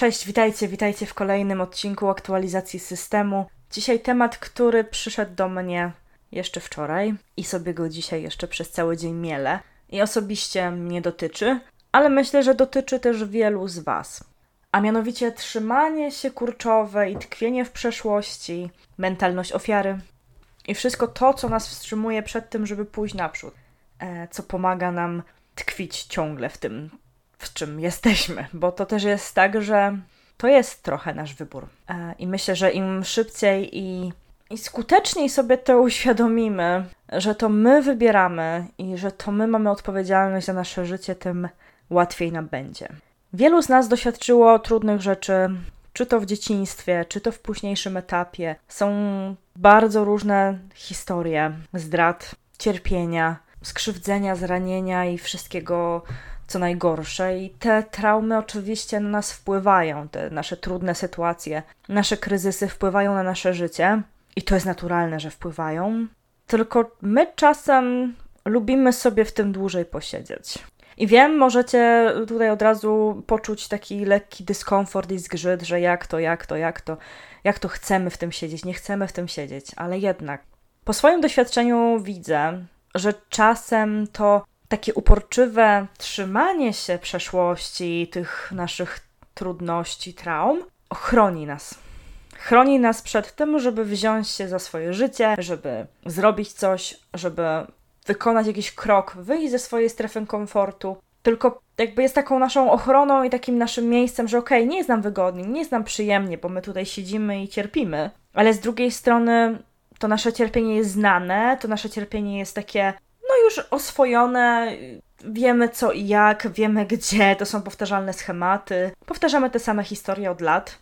Cześć, witajcie, witajcie w kolejnym odcinku aktualizacji systemu. Dzisiaj temat, który przyszedł do mnie jeszcze wczoraj i sobie go dzisiaj jeszcze przez cały dzień mielę. I osobiście mnie dotyczy, ale myślę, że dotyczy też wielu z Was. A mianowicie trzymanie się kurczowe i tkwienie w przeszłości, mentalność ofiary i wszystko to, co nas wstrzymuje przed tym, żeby pójść naprzód, e, co pomaga nam tkwić ciągle w tym, w czym jesteśmy, bo to też jest tak, że to jest trochę nasz wybór. E, I myślę, że im szybciej i, i skuteczniej sobie to uświadomimy, że to my wybieramy i że to my mamy odpowiedzialność za nasze życie, tym łatwiej nam będzie. Wielu z nas doświadczyło trudnych rzeczy, czy to w dzieciństwie, czy to w późniejszym etapie. Są bardzo różne historie zdrad, cierpienia, skrzywdzenia, zranienia i wszystkiego, co najgorsze. I te traumy oczywiście na nas wpływają, te nasze trudne sytuacje, nasze kryzysy wpływają na nasze życie. I to jest naturalne, że wpływają. Tylko my czasem lubimy sobie w tym dłużej posiedzieć. I wiem, możecie tutaj od razu poczuć taki lekki dyskomfort i zgrzyt, że jak to, jak to, jak to, jak to chcemy w tym siedzieć, nie chcemy w tym siedzieć, ale jednak po swoim doświadczeniu widzę, że czasem to takie uporczywe trzymanie się przeszłości, tych naszych trudności, traum, chroni nas. Chroni nas przed tym, żeby wziąć się za swoje życie, żeby zrobić coś, żeby wykonać jakiś krok, wyjść ze swojej strefy komfortu. Tylko jakby jest taką naszą ochroną i takim naszym miejscem, że okej, okay, nie jest nam wygodnie, nie jest nam przyjemnie, bo my tutaj siedzimy i cierpimy, ale z drugiej strony to nasze cierpienie jest znane, to nasze cierpienie jest takie, już oswojone, wiemy co i jak, wiemy gdzie, to są powtarzalne schematy, powtarzamy te same historie od lat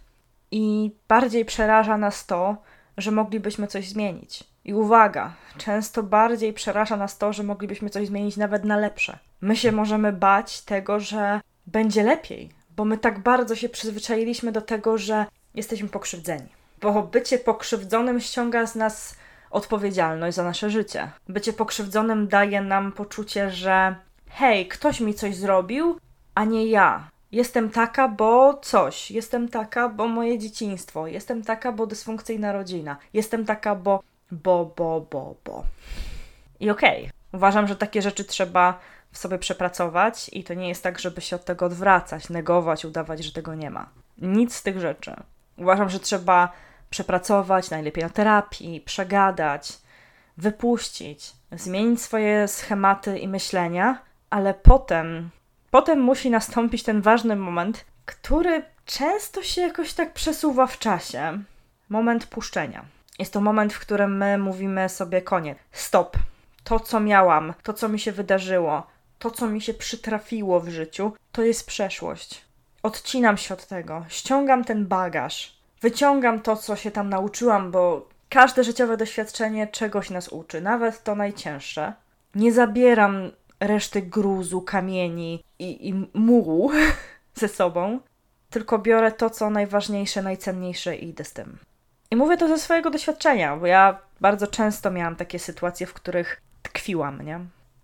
i bardziej przeraża nas to, że moglibyśmy coś zmienić. I uwaga, często bardziej przeraża nas to, że moglibyśmy coś zmienić nawet na lepsze. My się możemy bać tego, że będzie lepiej, bo my tak bardzo się przyzwyczailiśmy do tego, że jesteśmy pokrzywdzeni. Bo bycie pokrzywdzonym ściąga z nas odpowiedzialność za nasze życie. Bycie pokrzywdzonym daje nam poczucie, że hej, ktoś mi coś zrobił, a nie ja. Jestem taka, bo coś. Jestem taka, bo moje dzieciństwo. Jestem taka, bo dysfunkcyjna rodzina. Jestem taka, bo bo, bo, bo, bo. I okej, okay. uważam, że takie rzeczy trzeba w sobie przepracować i to nie jest tak, żeby się od tego odwracać, negować, udawać, że tego nie ma. Nic z tych rzeczy. Uważam, że trzeba przepracować, najlepiej na terapii, przegadać, wypuścić, zmienić swoje schematy i myślenia, ale potem, potem musi nastąpić ten ważny moment, który często się jakoś tak przesuwa w czasie. Moment puszczenia jest to moment, w którym my mówimy sobie koniec. Stop. To, co miałam, to, co mi się wydarzyło, to, co mi się przytrafiło w życiu, to jest przeszłość. Odcinam się od tego, ściągam ten bagaż, wyciągam to, co się tam nauczyłam, bo każde życiowe doświadczenie czegoś nas uczy, nawet to najcięższe. Nie zabieram reszty gruzu, kamieni i, i mułu ze sobą, tylko biorę to, co najważniejsze, najcenniejsze i idę z tym. I mówię to ze swojego doświadczenia, bo ja bardzo często miałam takie sytuacje, w których tkwiłam, nie?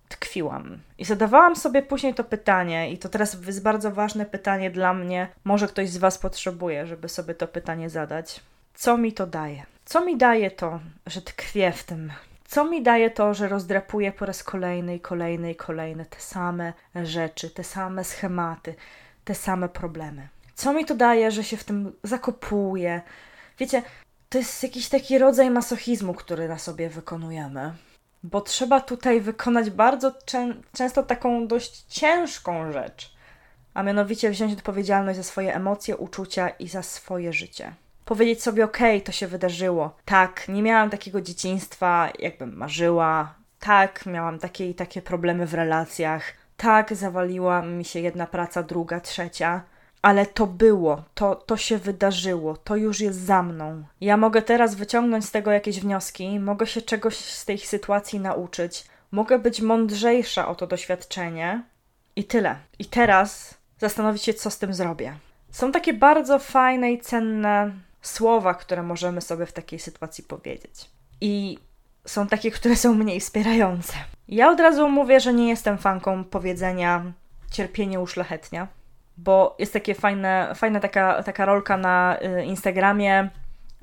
Tkwiłam. I zadawałam sobie później to pytanie, i to teraz jest bardzo ważne pytanie dla mnie. Może ktoś z Was potrzebuje, żeby sobie to pytanie zadać. Co mi to daje? Co mi daje to, że tkwię w tym? Co mi daje to, że rozdrapuję po raz kolejny i kolejny i kolejny te same rzeczy, te same schematy, te same problemy? Co mi to daje, że się w tym zakopuję? Wiecie, to jest jakiś taki rodzaj masochizmu, który na sobie wykonujemy. Bo trzeba tutaj wykonać bardzo czę często taką dość ciężką rzecz, a mianowicie wziąć odpowiedzialność za swoje emocje, uczucia i za swoje życie. Powiedzieć sobie, okej, okay, to się wydarzyło. Tak, nie miałam takiego dzieciństwa, jakbym marzyła. Tak, miałam takie i takie problemy w relacjach. Tak, zawaliła mi się jedna praca, druga, trzecia ale to było, to, to się wydarzyło, to już jest za mną. Ja mogę teraz wyciągnąć z tego jakieś wnioski, mogę się czegoś z tej sytuacji nauczyć, mogę być mądrzejsza o to doświadczenie i tyle. I teraz zastanowić się, co z tym zrobię. Są takie bardzo fajne i cenne słowa, które możemy sobie w takiej sytuacji powiedzieć. I są takie, które są mniej wspierające. Ja od razu mówię, że nie jestem fanką powiedzenia cierpienie uszlachetnia bo jest takie fajne, fajna taka, taka rolka na y, Instagramie,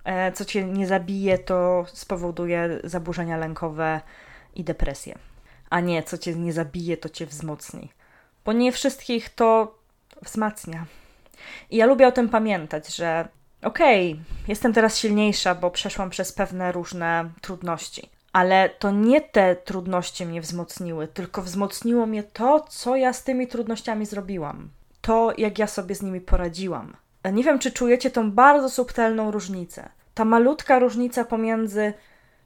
e, co cię nie zabije, to spowoduje zaburzenia lękowe i depresję. A nie, co cię nie zabije, to cię wzmocni. Bo nie wszystkich to wzmacnia. I ja lubię o tym pamiętać, że okej, okay, jestem teraz silniejsza, bo przeszłam przez pewne różne trudności. Ale to nie te trudności mnie wzmocniły, tylko wzmocniło mnie to, co ja z tymi trudnościami zrobiłam. To, jak ja sobie z nimi poradziłam. Nie wiem, czy czujecie tą bardzo subtelną różnicę. Ta malutka różnica pomiędzy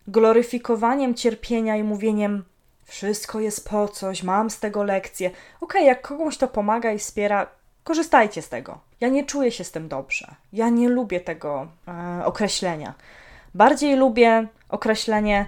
gloryfikowaniem cierpienia i mówieniem wszystko jest po coś, mam z tego lekcję. Okej, okay, jak komuś to pomaga i wspiera, korzystajcie z tego. Ja nie czuję się z tym dobrze. Ja nie lubię tego e, określenia. Bardziej lubię określenie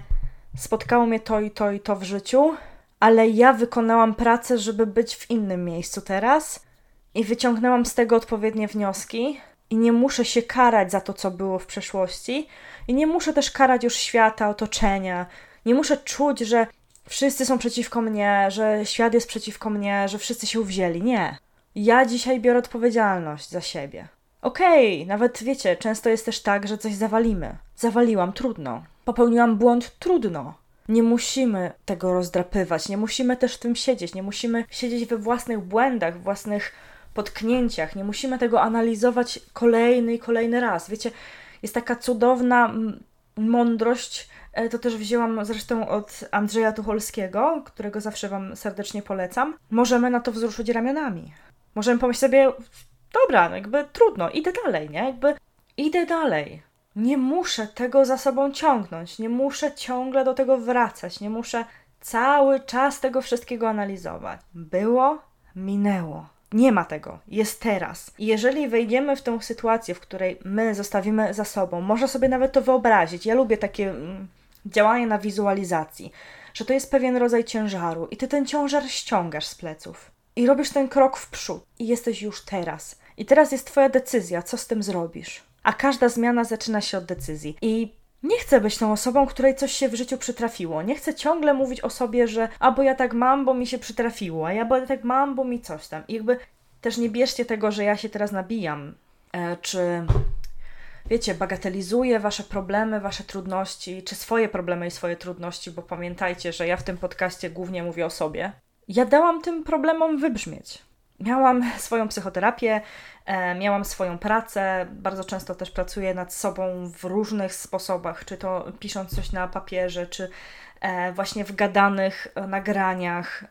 spotkało mnie to i to i to w życiu, ale ja wykonałam pracę, żeby być w innym miejscu teraz i wyciągnęłam z tego odpowiednie wnioski i nie muszę się karać za to, co było w przeszłości i nie muszę też karać już świata, otoczenia. Nie muszę czuć, że wszyscy są przeciwko mnie, że świat jest przeciwko mnie, że wszyscy się uwzięli. Nie. Ja dzisiaj biorę odpowiedzialność za siebie. Okej, okay, nawet wiecie, często jest też tak, że coś zawalimy. Zawaliłam, trudno. Popełniłam błąd, trudno. Nie musimy tego rozdrapywać, nie musimy też w tym siedzieć, nie musimy siedzieć we własnych błędach, własnych potknięciach, nie musimy tego analizować kolejny i kolejny raz. Wiecie, jest taka cudowna mądrość, e, to też wzięłam zresztą od Andrzeja Tucholskiego, którego zawsze Wam serdecznie polecam. Możemy na to wzruszyć ramionami. Możemy pomyśleć sobie, dobra, no jakby trudno, idę dalej, nie? Jakby idę dalej. Nie muszę tego za sobą ciągnąć, nie muszę ciągle do tego wracać, nie muszę cały czas tego wszystkiego analizować. Było, minęło. Nie ma tego, jest teraz. I jeżeli wejdziemy w tę sytuację, w której my zostawimy za sobą, można sobie nawet to wyobrazić. Ja lubię takie mm, działanie na wizualizacji, że to jest pewien rodzaj ciężaru i ty ten ciężar ściągasz z pleców i robisz ten krok w przód i jesteś już teraz. I teraz jest Twoja decyzja, co z tym zrobisz. A każda zmiana zaczyna się od decyzji. I nie chcę być tą osobą, której coś się w życiu przytrafiło. Nie chcę ciągle mówić o sobie, że a bo ja tak mam, bo mi się przytrafiło, a ja bo tak mam, bo mi coś tam. I jakby też nie bierzcie tego, że ja się teraz nabijam, e, czy wiecie, bagatelizuję wasze problemy, wasze trudności, czy swoje problemy i swoje trudności, bo pamiętajcie, że ja w tym podcaście głównie mówię o sobie. Ja dałam tym problemom wybrzmieć. Miałam swoją psychoterapię, e, miałam swoją pracę, bardzo często też pracuję nad sobą w różnych sposobach, czy to pisząc coś na papierze, czy e, właśnie w gadanych e, nagraniach.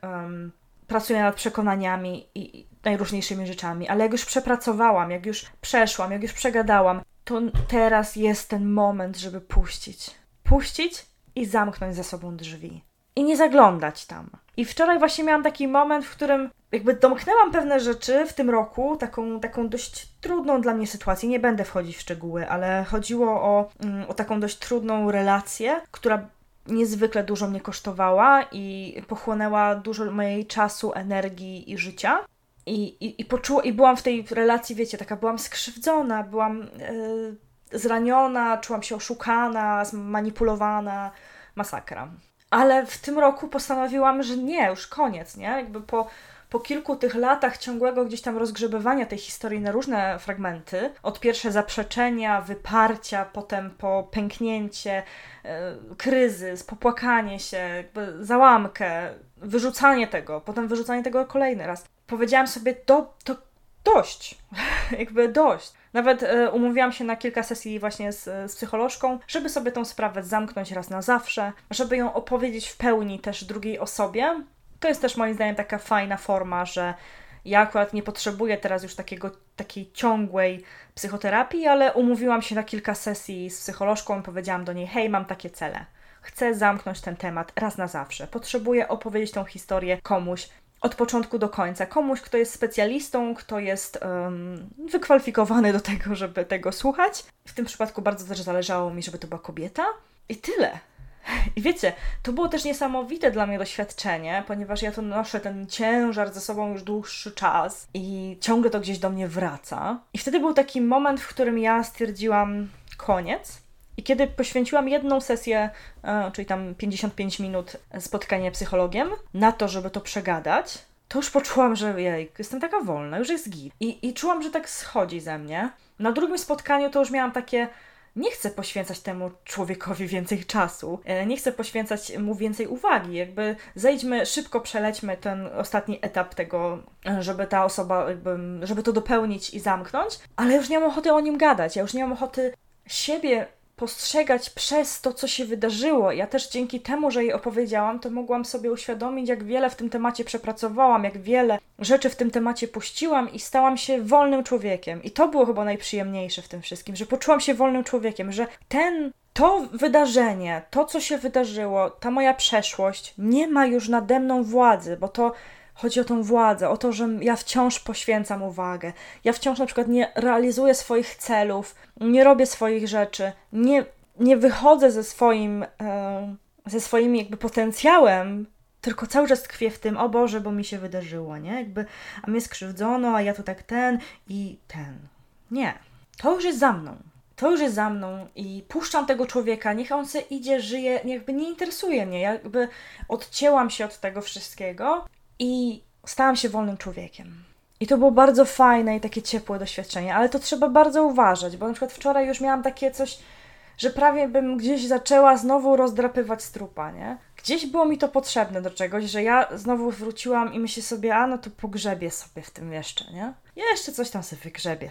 Pracuję nad przekonaniami i najróżniejszymi rzeczami, ale jak już przepracowałam, jak już przeszłam, jak już przegadałam, to teraz jest ten moment, żeby puścić. Puścić i zamknąć za sobą drzwi. I nie zaglądać tam. I wczoraj właśnie miałam taki moment, w którym jakby domknęłam pewne rzeczy w tym roku, taką, taką dość trudną dla mnie sytuację. Nie będę wchodzić w szczegóły, ale chodziło o, mm, o taką dość trudną relację, która niezwykle dużo mnie kosztowała i pochłonęła dużo mojej czasu, energii i życia. I, i, i, poczuła, I byłam w tej relacji, wiecie, taka byłam skrzywdzona, byłam yy, zraniona, czułam się oszukana, zmanipulowana, masakra. Ale w tym roku postanowiłam, że nie, już koniec, nie? Jakby po, po kilku tych latach ciągłego gdzieś tam rozgrzebywania tej historii na różne fragmenty, od pierwsze zaprzeczenia, wyparcia, potem po pęknięcie, yy, kryzys, popłakanie się, jakby załamkę, wyrzucanie tego, potem wyrzucanie tego kolejny raz. Powiedziałam sobie, do, to dość, jakby dość. Nawet y, umówiłam się na kilka sesji właśnie z, z psycholożką, żeby sobie tą sprawę zamknąć raz na zawsze, żeby ją opowiedzieć w pełni też drugiej osobie. To jest też moim zdaniem taka fajna forma, że ja akurat nie potrzebuję teraz już takiego, takiej ciągłej psychoterapii, ale umówiłam się na kilka sesji z psycholożką i powiedziałam do niej: Hej, mam takie cele. Chcę zamknąć ten temat raz na zawsze. Potrzebuję opowiedzieć tą historię komuś, od początku do końca. Komuś, kto jest specjalistą, kto jest um, wykwalifikowany do tego, żeby tego słuchać. W tym przypadku bardzo też zależało mi, żeby to była kobieta. I tyle. I wiecie, to było też niesamowite dla mnie doświadczenie, ponieważ ja to noszę ten ciężar ze sobą już dłuższy czas i ciągle to gdzieś do mnie wraca. I wtedy był taki moment, w którym ja stwierdziłam koniec. I kiedy poświęciłam jedną sesję, e, czyli tam 55 minut spotkania psychologiem, na to, żeby to przegadać, to już poczułam, że jej, jestem taka wolna, już jest git. I, I czułam, że tak schodzi ze mnie. Na drugim spotkaniu to już miałam takie, nie chcę poświęcać temu człowiekowi więcej czasu, e, nie chcę poświęcać mu więcej uwagi. Jakby zejdźmy, szybko przelećmy ten ostatni etap tego, e, żeby ta osoba, jakby, żeby to dopełnić i zamknąć, ale już nie mam ochoty o nim gadać. Ja już nie mam ochoty siebie postrzegać przez to, co się wydarzyło. Ja też dzięki temu, że jej opowiedziałam, to mogłam sobie uświadomić, jak wiele w tym temacie przepracowałam, jak wiele rzeczy w tym temacie puściłam i stałam się wolnym człowiekiem. I to było chyba najprzyjemniejsze w tym wszystkim, że poczułam się wolnym człowiekiem, że ten to wydarzenie, to co się wydarzyło, ta moja przeszłość nie ma już nade mną władzy, bo to Chodzi o tą władzę, o to, że ja wciąż poświęcam uwagę. Ja wciąż na przykład nie realizuję swoich celów, nie robię swoich rzeczy, nie, nie wychodzę ze swoim, e, ze swoim jakby potencjałem, tylko cały czas tkwię w tym, o Boże, bo mi się wydarzyło, nie? Jakby, a mnie skrzywdzono, a ja tu tak ten i ten. Nie. To już jest za mną. To już jest za mną i puszczam tego człowieka, niech on se idzie, żyje, jakby nie interesuje mnie, jakby odcięłam się od tego wszystkiego i stałam się wolnym człowiekiem. I to było bardzo fajne i takie ciepłe doświadczenie, ale to trzeba bardzo uważać, bo na przykład wczoraj już miałam takie coś, że prawie bym gdzieś zaczęła znowu rozdrapywać strupa, nie? Gdzieś było mi to potrzebne do czegoś, że ja znowu wróciłam i myślę sobie, a no to pogrzebię sobie w tym jeszcze, nie? Jeszcze coś tam sobie wygrzebię.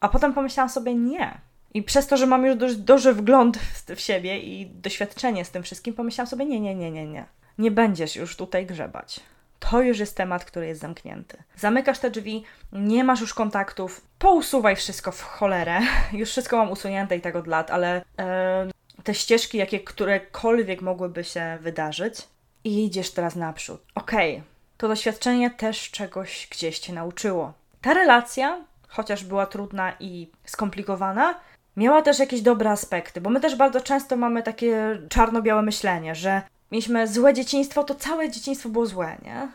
A potem pomyślałam sobie, nie. I przez to, że mam już dość duży wgląd w siebie i doświadczenie z tym wszystkim, pomyślałam sobie, nie, nie, nie, nie, nie. Nie będziesz już tutaj grzebać to już jest temat, który jest zamknięty. Zamykasz te drzwi, nie masz już kontaktów, pousuwaj wszystko w cholerę. Już wszystko mam usunięte i tak od lat, ale e, te ścieżki, jakie którekolwiek mogłyby się wydarzyć, i idziesz teraz naprzód. Okej, okay, to doświadczenie też czegoś gdzieś cię nauczyło. Ta relacja, chociaż była trudna i skomplikowana, miała też jakieś dobre aspekty, bo my też bardzo często mamy takie czarno-białe myślenie, że mieliśmy złe dzieciństwo, to całe dzieciństwo było złe, nie?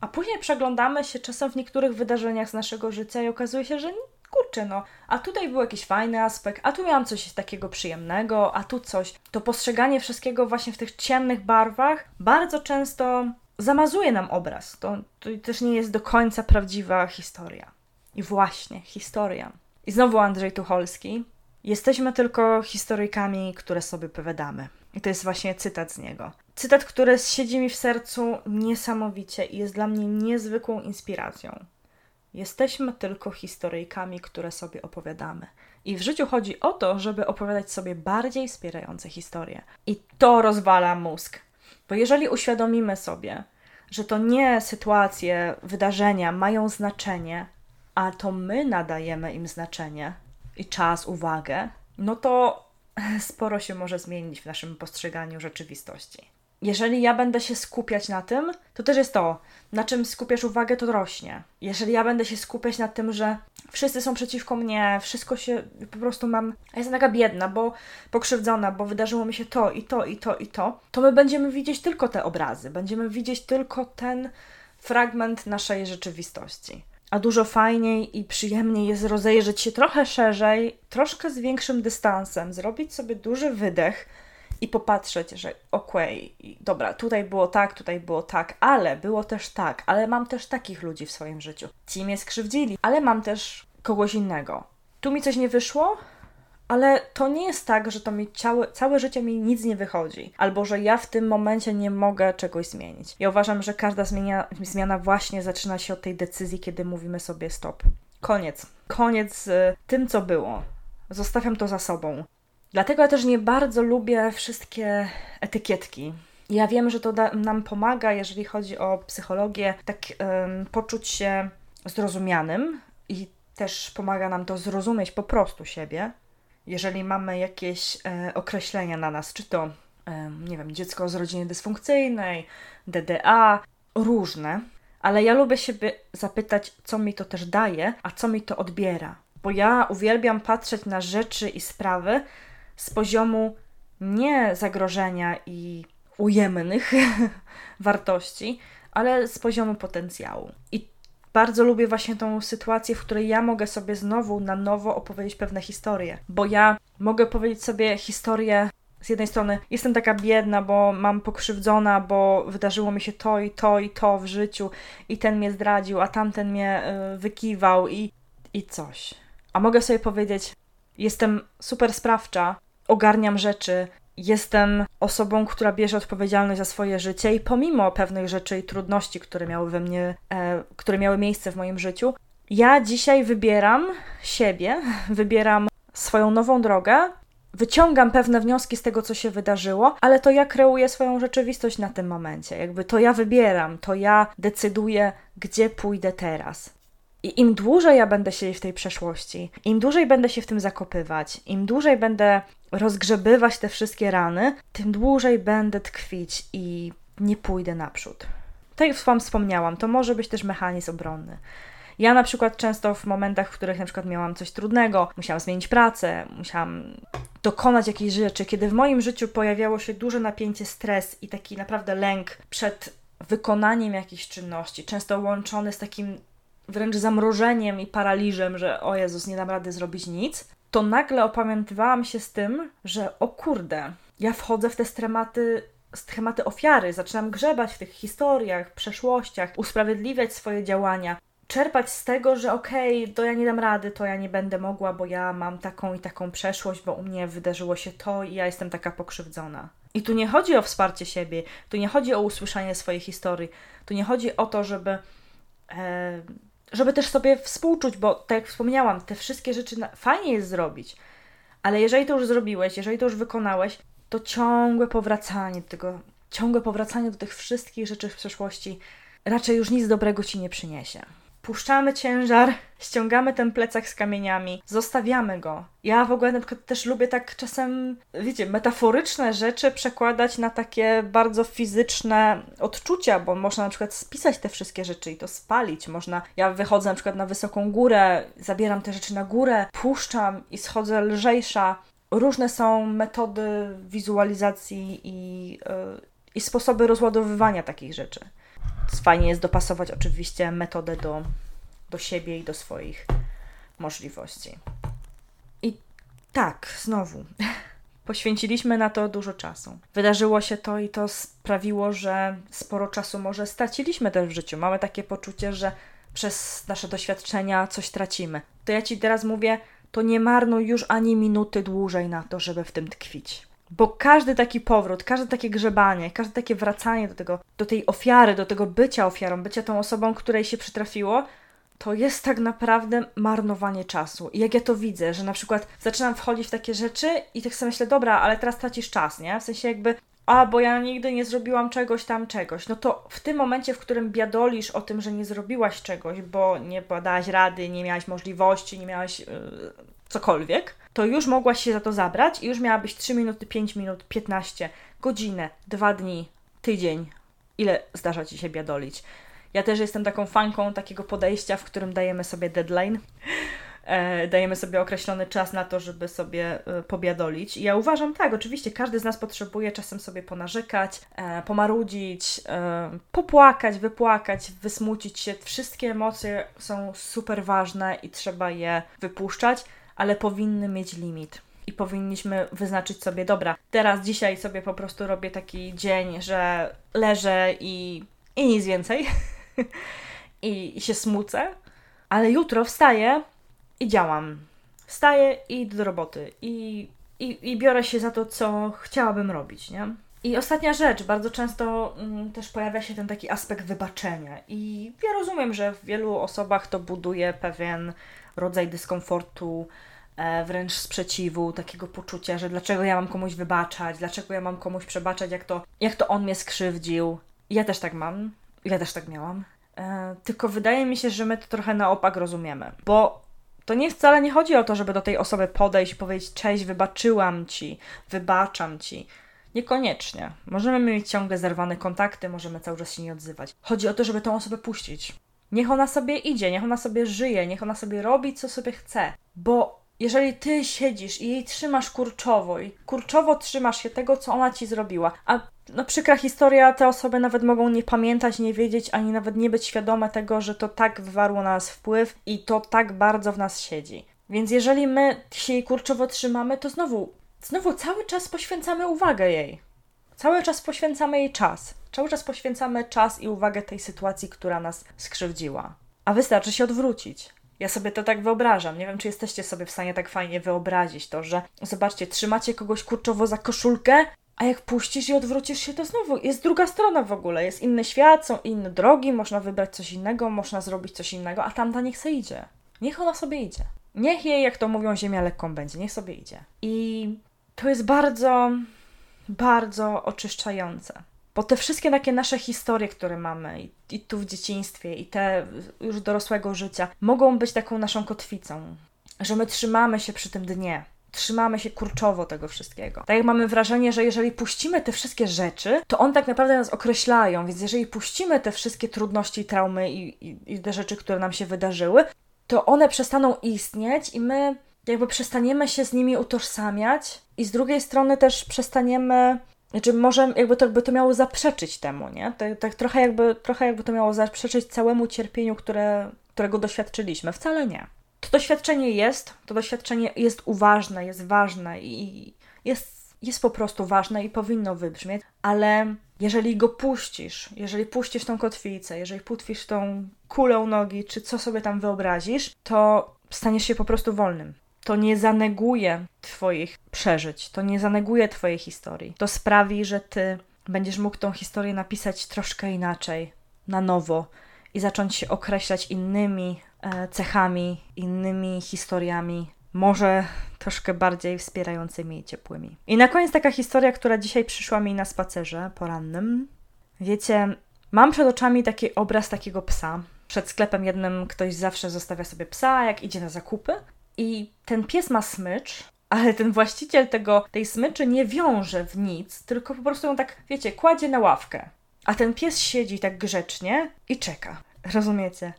A później przeglądamy się czasem w niektórych wydarzeniach z naszego życia i okazuje się, że kurczę, no, a tutaj był jakiś fajny aspekt, a tu miałam coś takiego przyjemnego, a tu coś. To postrzeganie wszystkiego właśnie w tych ciemnych barwach bardzo często zamazuje nam obraz. To, to też nie jest do końca prawdziwa historia. I właśnie, historia. I znowu Andrzej Tucholski. Jesteśmy tylko historyjkami, które sobie opowiadamy. I to jest właśnie cytat z niego. Cytat, który siedzi mi w sercu niesamowicie i jest dla mnie niezwykłą inspiracją. Jesteśmy tylko historyjkami, które sobie opowiadamy. I w życiu chodzi o to, żeby opowiadać sobie bardziej wspierające historie. I to rozwala mózg. Bo jeżeli uświadomimy sobie, że to nie sytuacje, wydarzenia mają znaczenie, a to my nadajemy im znaczenie i czas, uwagę, no to sporo się może zmienić w naszym postrzeganiu rzeczywistości. Jeżeli ja będę się skupiać na tym, to też jest to, na czym skupiasz uwagę, to rośnie. Jeżeli ja będę się skupiać na tym, że wszyscy są przeciwko mnie, wszystko się po prostu mam. Ja jestem taka biedna, bo pokrzywdzona, bo wydarzyło mi się to i to i to i to, to my będziemy widzieć tylko te obrazy, będziemy widzieć tylko ten fragment naszej rzeczywistości. A dużo fajniej i przyjemniej jest rozejrzeć się trochę szerzej, troszkę z większym dystansem, zrobić sobie duży wydech i popatrzeć, że okej, okay, dobra, tutaj było tak, tutaj było tak, ale było też tak, ale mam też takich ludzi w swoim życiu. Ci mnie skrzywdzili, ale mam też kogoś innego. Tu mi coś nie wyszło, ale to nie jest tak, że to mi całe, całe życie mi nic nie wychodzi, albo że ja w tym momencie nie mogę czegoś zmienić. Ja uważam, że każda zmienia, zmiana właśnie zaczyna się od tej decyzji, kiedy mówimy sobie stop. Koniec. Koniec z tym, co było. Zostawiam to za sobą. Dlatego ja też nie bardzo lubię wszystkie etykietki. Ja wiem, że to da, nam pomaga, jeżeli chodzi o psychologię, tak um, poczuć się zrozumianym i też pomaga nam to zrozumieć po prostu siebie, jeżeli mamy jakieś e, określenia na nas, czy to, e, nie wiem, dziecko z rodziny dysfunkcyjnej, DDA, różne, ale ja lubię siebie zapytać, co mi to też daje, a co mi to odbiera. Bo ja uwielbiam patrzeć na rzeczy i sprawy z poziomu nie zagrożenia i ujemnych wartości, ale z poziomu potencjału. I bardzo lubię właśnie tą sytuację, w której ja mogę sobie znowu na nowo opowiedzieć pewne historie, bo ja mogę powiedzieć sobie historię z jednej strony jestem taka biedna, bo mam pokrzywdzona, bo wydarzyło mi się to i to i to w życiu i ten mnie zdradził, a tamten mnie y, wykiwał i, i coś. A mogę sobie powiedzieć, jestem super sprawcza, ogarniam rzeczy, jestem osobą, która bierze odpowiedzialność za swoje życie i pomimo pewnych rzeczy i trudności, które miały we mnie, e, które miały miejsce w moim życiu, ja dzisiaj wybieram siebie, wybieram swoją nową drogę, wyciągam pewne wnioski z tego, co się wydarzyło, ale to ja kreuję swoją rzeczywistość na tym momencie. Jakby to ja wybieram, to ja decyduję, gdzie pójdę teraz. I im dłużej ja będę siedzieć w tej przeszłości, im dłużej będę się w tym zakopywać, im dłużej będę rozgrzebywać te wszystkie rany, tym dłużej będę tkwić i nie pójdę naprzód. Tak jak Wam wspomniałam, to może być też mechanizm obronny. Ja na przykład często w momentach, w których na przykład miałam coś trudnego, musiałam zmienić pracę, musiałam dokonać jakiejś rzeczy, kiedy w moim życiu pojawiało się duże napięcie, stres i taki naprawdę lęk przed wykonaniem jakichś czynności, często łączony z takim wręcz zamrożeniem i paraliżem, że o Jezus, nie dam rady zrobić nic, to nagle opamiętywałam się z tym, że o kurde, ja wchodzę w te strematy schematy ofiary, zaczynam grzebać w tych historiach, przeszłościach, usprawiedliwiać swoje działania, czerpać z tego, że okej, okay, to ja nie dam rady, to ja nie będę mogła, bo ja mam taką i taką przeszłość, bo u mnie wydarzyło się to i ja jestem taka pokrzywdzona. I tu nie chodzi o wsparcie siebie, tu nie chodzi o usłyszenie swojej historii, tu nie chodzi o to, żeby e, żeby też sobie współczuć, bo tak jak wspomniałam, te wszystkie rzeczy fajnie jest zrobić, ale jeżeli to już zrobiłeś, jeżeli to już wykonałeś, to ciągłe powracanie do tego, ciągłe powracanie do tych wszystkich rzeczy w przeszłości raczej już nic dobrego ci nie przyniesie puszczamy ciężar, ściągamy ten plecak z kamieniami, zostawiamy go. Ja w ogóle na przykład też lubię tak czasem, wiecie, metaforyczne rzeczy przekładać na takie bardzo fizyczne odczucia, bo można na przykład spisać te wszystkie rzeczy i to spalić. Można, ja wychodzę na przykład na wysoką górę, zabieram te rzeczy na górę, puszczam i schodzę lżejsza. Różne są metody wizualizacji i, yy, i sposoby rozładowywania takich rzeczy fajnie jest dopasować oczywiście metodę do, do siebie i do swoich możliwości. I tak, znowu. Poświęciliśmy na to dużo czasu. Wydarzyło się to i to sprawiło, że sporo czasu może straciliśmy też w życiu. Mamy takie poczucie, że przez nasze doświadczenia coś tracimy. To ja ci teraz mówię, to nie marnuj już ani minuty dłużej na to, żeby w tym tkwić. Bo każdy taki powrót, każde takie grzebanie, każde takie wracanie do tego, do tej ofiary, do tego bycia ofiarą, bycia tą osobą, której się przytrafiło, to jest tak naprawdę marnowanie czasu. I jak ja to widzę, że na przykład zaczynam wchodzić w takie rzeczy i tak sobie myślę, dobra, ale teraz tracisz czas, nie? W sensie jakby, a bo ja nigdy nie zrobiłam czegoś tam, czegoś. No to w tym momencie, w którym biadolisz o tym, że nie zrobiłaś czegoś, bo nie podałaś rady, nie miałaś możliwości, nie miałaś yy, cokolwiek, to już mogłaś się za to zabrać i już miałabyś 3 minuty, 5 minut, 15, godzinę, 2 dni, tydzień. Ile zdarza Ci się biadolić? Ja też jestem taką fanką takiego podejścia, w którym dajemy sobie deadline. E, dajemy sobie określony czas na to, żeby sobie e, pobiadolić. I ja uważam, tak, oczywiście każdy z nas potrzebuje czasem sobie ponarzekać, e, pomarudzić, e, popłakać, wypłakać, wysmucić się. Wszystkie emocje są super ważne i trzeba je wypuszczać ale powinny mieć limit. I powinniśmy wyznaczyć sobie, dobra, teraz dzisiaj sobie po prostu robię taki dzień, że leżę i, i nic więcej. I, się smucę, ale jutro wstaję i działam. Wstaję i idę do roboty. I, i, i biorę się za to, co chciałabym robić, nie? I ostatnia rzecz, bardzo często mm, też pojawia się ten taki aspekt wybaczenia. I ja rozumiem, że w wielu osobach to buduje pewien rodzaj dyskomfortu, e, wręcz sprzeciwu, takiego poczucia, że dlaczego ja mam komuś wybaczać, dlaczego ja mam komuś przebaczać, jak to, jak to on mnie skrzywdził. Ja też tak mam, ja też tak miałam. E, tylko wydaje mi się, że my to trochę na opak rozumiemy, bo to nie wcale nie chodzi o to, żeby do tej osoby podejść i powiedzieć: Cześć, wybaczyłam ci, wybaczam ci. Niekoniecznie. Możemy mieć ciągle zerwane kontakty, możemy cały czas się nie odzywać. Chodzi o to, żeby tą osobę puścić. Niech ona sobie idzie, niech ona sobie żyje, niech ona sobie robi, co sobie chce. Bo jeżeli ty siedzisz i jej trzymasz kurczowo i kurczowo trzymasz się tego, co ona ci zrobiła, a no przykra historia, te osoby nawet mogą nie pamiętać, nie wiedzieć, ani nawet nie być świadome tego, że to tak wywarło na nas wpływ i to tak bardzo w nas siedzi. Więc jeżeli my się jej kurczowo trzymamy, to znowu znowu cały czas poświęcamy uwagę jej. Cały czas poświęcamy jej czas. Cały czas poświęcamy czas i uwagę tej sytuacji, która nas skrzywdziła. A wystarczy się odwrócić. Ja sobie to tak wyobrażam. Nie wiem, czy jesteście sobie w stanie tak fajnie wyobrazić to, że zobaczcie, trzymacie kogoś kurczowo za koszulkę, a jak puścisz i odwrócisz się, to znowu jest druga strona w ogóle. Jest inny świat, są inne drogi, można wybrać coś innego, można zrobić coś innego, a tamta niech se idzie. Niech ona sobie idzie. Niech jej, jak to mówią, ziemia lekką będzie, niech sobie idzie. I to jest bardzo, bardzo oczyszczające. Bo te wszystkie takie nasze historie, które mamy, i, tu w dzieciństwie, i te już dorosłego życia, mogą być taką naszą kotwicą, że my trzymamy się przy tym dnie, trzymamy się kurczowo tego wszystkiego. Tak jak mamy wrażenie, że jeżeli puścimy te wszystkie rzeczy, to one tak naprawdę nas określają, więc jeżeli puścimy te wszystkie trudności, traumy i, i, i te rzeczy, które nam się wydarzyły, to one przestaną istnieć i my jakby przestaniemy się z nimi utożsamiać i z drugiej strony też przestaniemy znaczy, może jakby to, jakby to miało zaprzeczyć temu, nie? Tak, tak trochę, jakby, trochę jakby to miało zaprzeczyć całemu cierpieniu, które, którego doświadczyliśmy. Wcale nie. To doświadczenie jest, to doświadczenie jest uważne, jest ważne i jest, jest po prostu ważne i powinno wybrzmieć, ale jeżeli go puścisz, jeżeli puścisz tą kotwicę, jeżeli puścisz tą kulę nogi, czy co sobie tam wyobrazisz, to staniesz się po prostu wolnym to nie zaneguje Twoich przeżyć, to nie zaneguje Twojej historii. To sprawi, że Ty będziesz mógł tą historię napisać troszkę inaczej, na nowo i zacząć się określać innymi e, cechami, innymi historiami, może troszkę bardziej wspierającymi i ciepłymi. I na koniec taka historia, która dzisiaj przyszła mi na spacerze porannym. Wiecie, mam przed oczami taki obraz takiego psa. Przed sklepem jednym ktoś zawsze zostawia sobie psa, jak idzie na zakupy. I ten pies ma smycz, ale ten właściciel tego, tej smyczy nie wiąże w nic, tylko po prostu ją tak, wiecie, kładzie na ławkę. A ten pies siedzi tak grzecznie i czeka. Rozumiecie?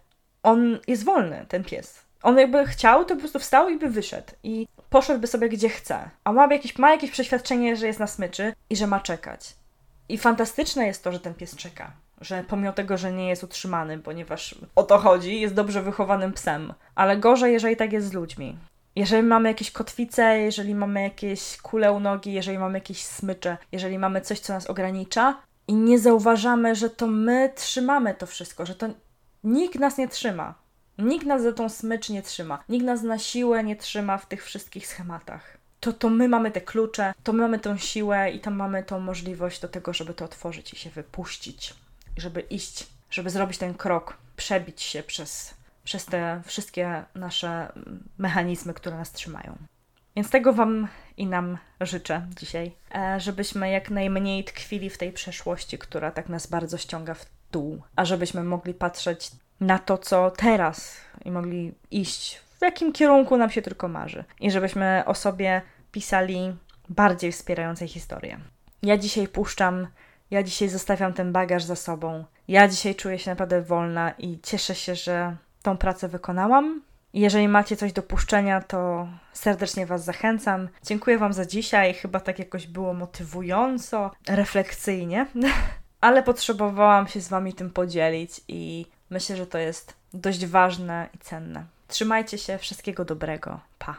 On jest wolny, ten pies. On jakby chciał, to po prostu wstał i by wyszedł. I poszedłby sobie gdzie chce. A ma jakieś, ma jakieś przeświadczenie, że jest na smyczy i że ma czekać. I fantastyczne jest to, że ten pies czeka że pomimo tego, że nie jest utrzymany, ponieważ o to chodzi, jest dobrze wychowanym psem. Ale gorzej, jeżeli tak jest z ludźmi. Jeżeli mamy jakieś kotwice, jeżeli mamy jakieś kule u nogi, jeżeli mamy jakieś smycze, jeżeli mamy coś, co nas ogranicza i nie zauważamy, że to my trzymamy to wszystko, że to nikt nas nie trzyma. Nikt nas za tą smycz nie trzyma. Nikt nas na siłę nie trzyma w tych wszystkich schematach. To to my mamy te klucze, to my mamy tą siłę i tam mamy tą możliwość do tego, żeby to otworzyć i się wypuścić żeby iść, żeby zrobić ten krok, przebić się przez, przez te wszystkie nasze mechanizmy, które nas trzymają. Więc tego Wam i nam życzę dzisiaj, e, żebyśmy jak najmniej tkwili w tej przeszłości, która tak nas bardzo ściąga w dół, a żebyśmy mogli patrzeć na to, co teraz i mogli iść w jakim kierunku nam się tylko marzy. I żebyśmy o sobie pisali bardziej wspierające historie. Ja dzisiaj puszczam ja dzisiaj zostawiam ten bagaż za sobą. Ja dzisiaj czuję się naprawdę wolna i cieszę się, że tą pracę wykonałam. Jeżeli macie coś do puszczenia, to serdecznie Was zachęcam. Dziękuję Wam za dzisiaj. Chyba tak jakoś było motywująco, refleksyjnie, ale potrzebowałam się z Wami tym podzielić i myślę, że to jest dość ważne i cenne. Trzymajcie się, wszystkiego dobrego. Pa!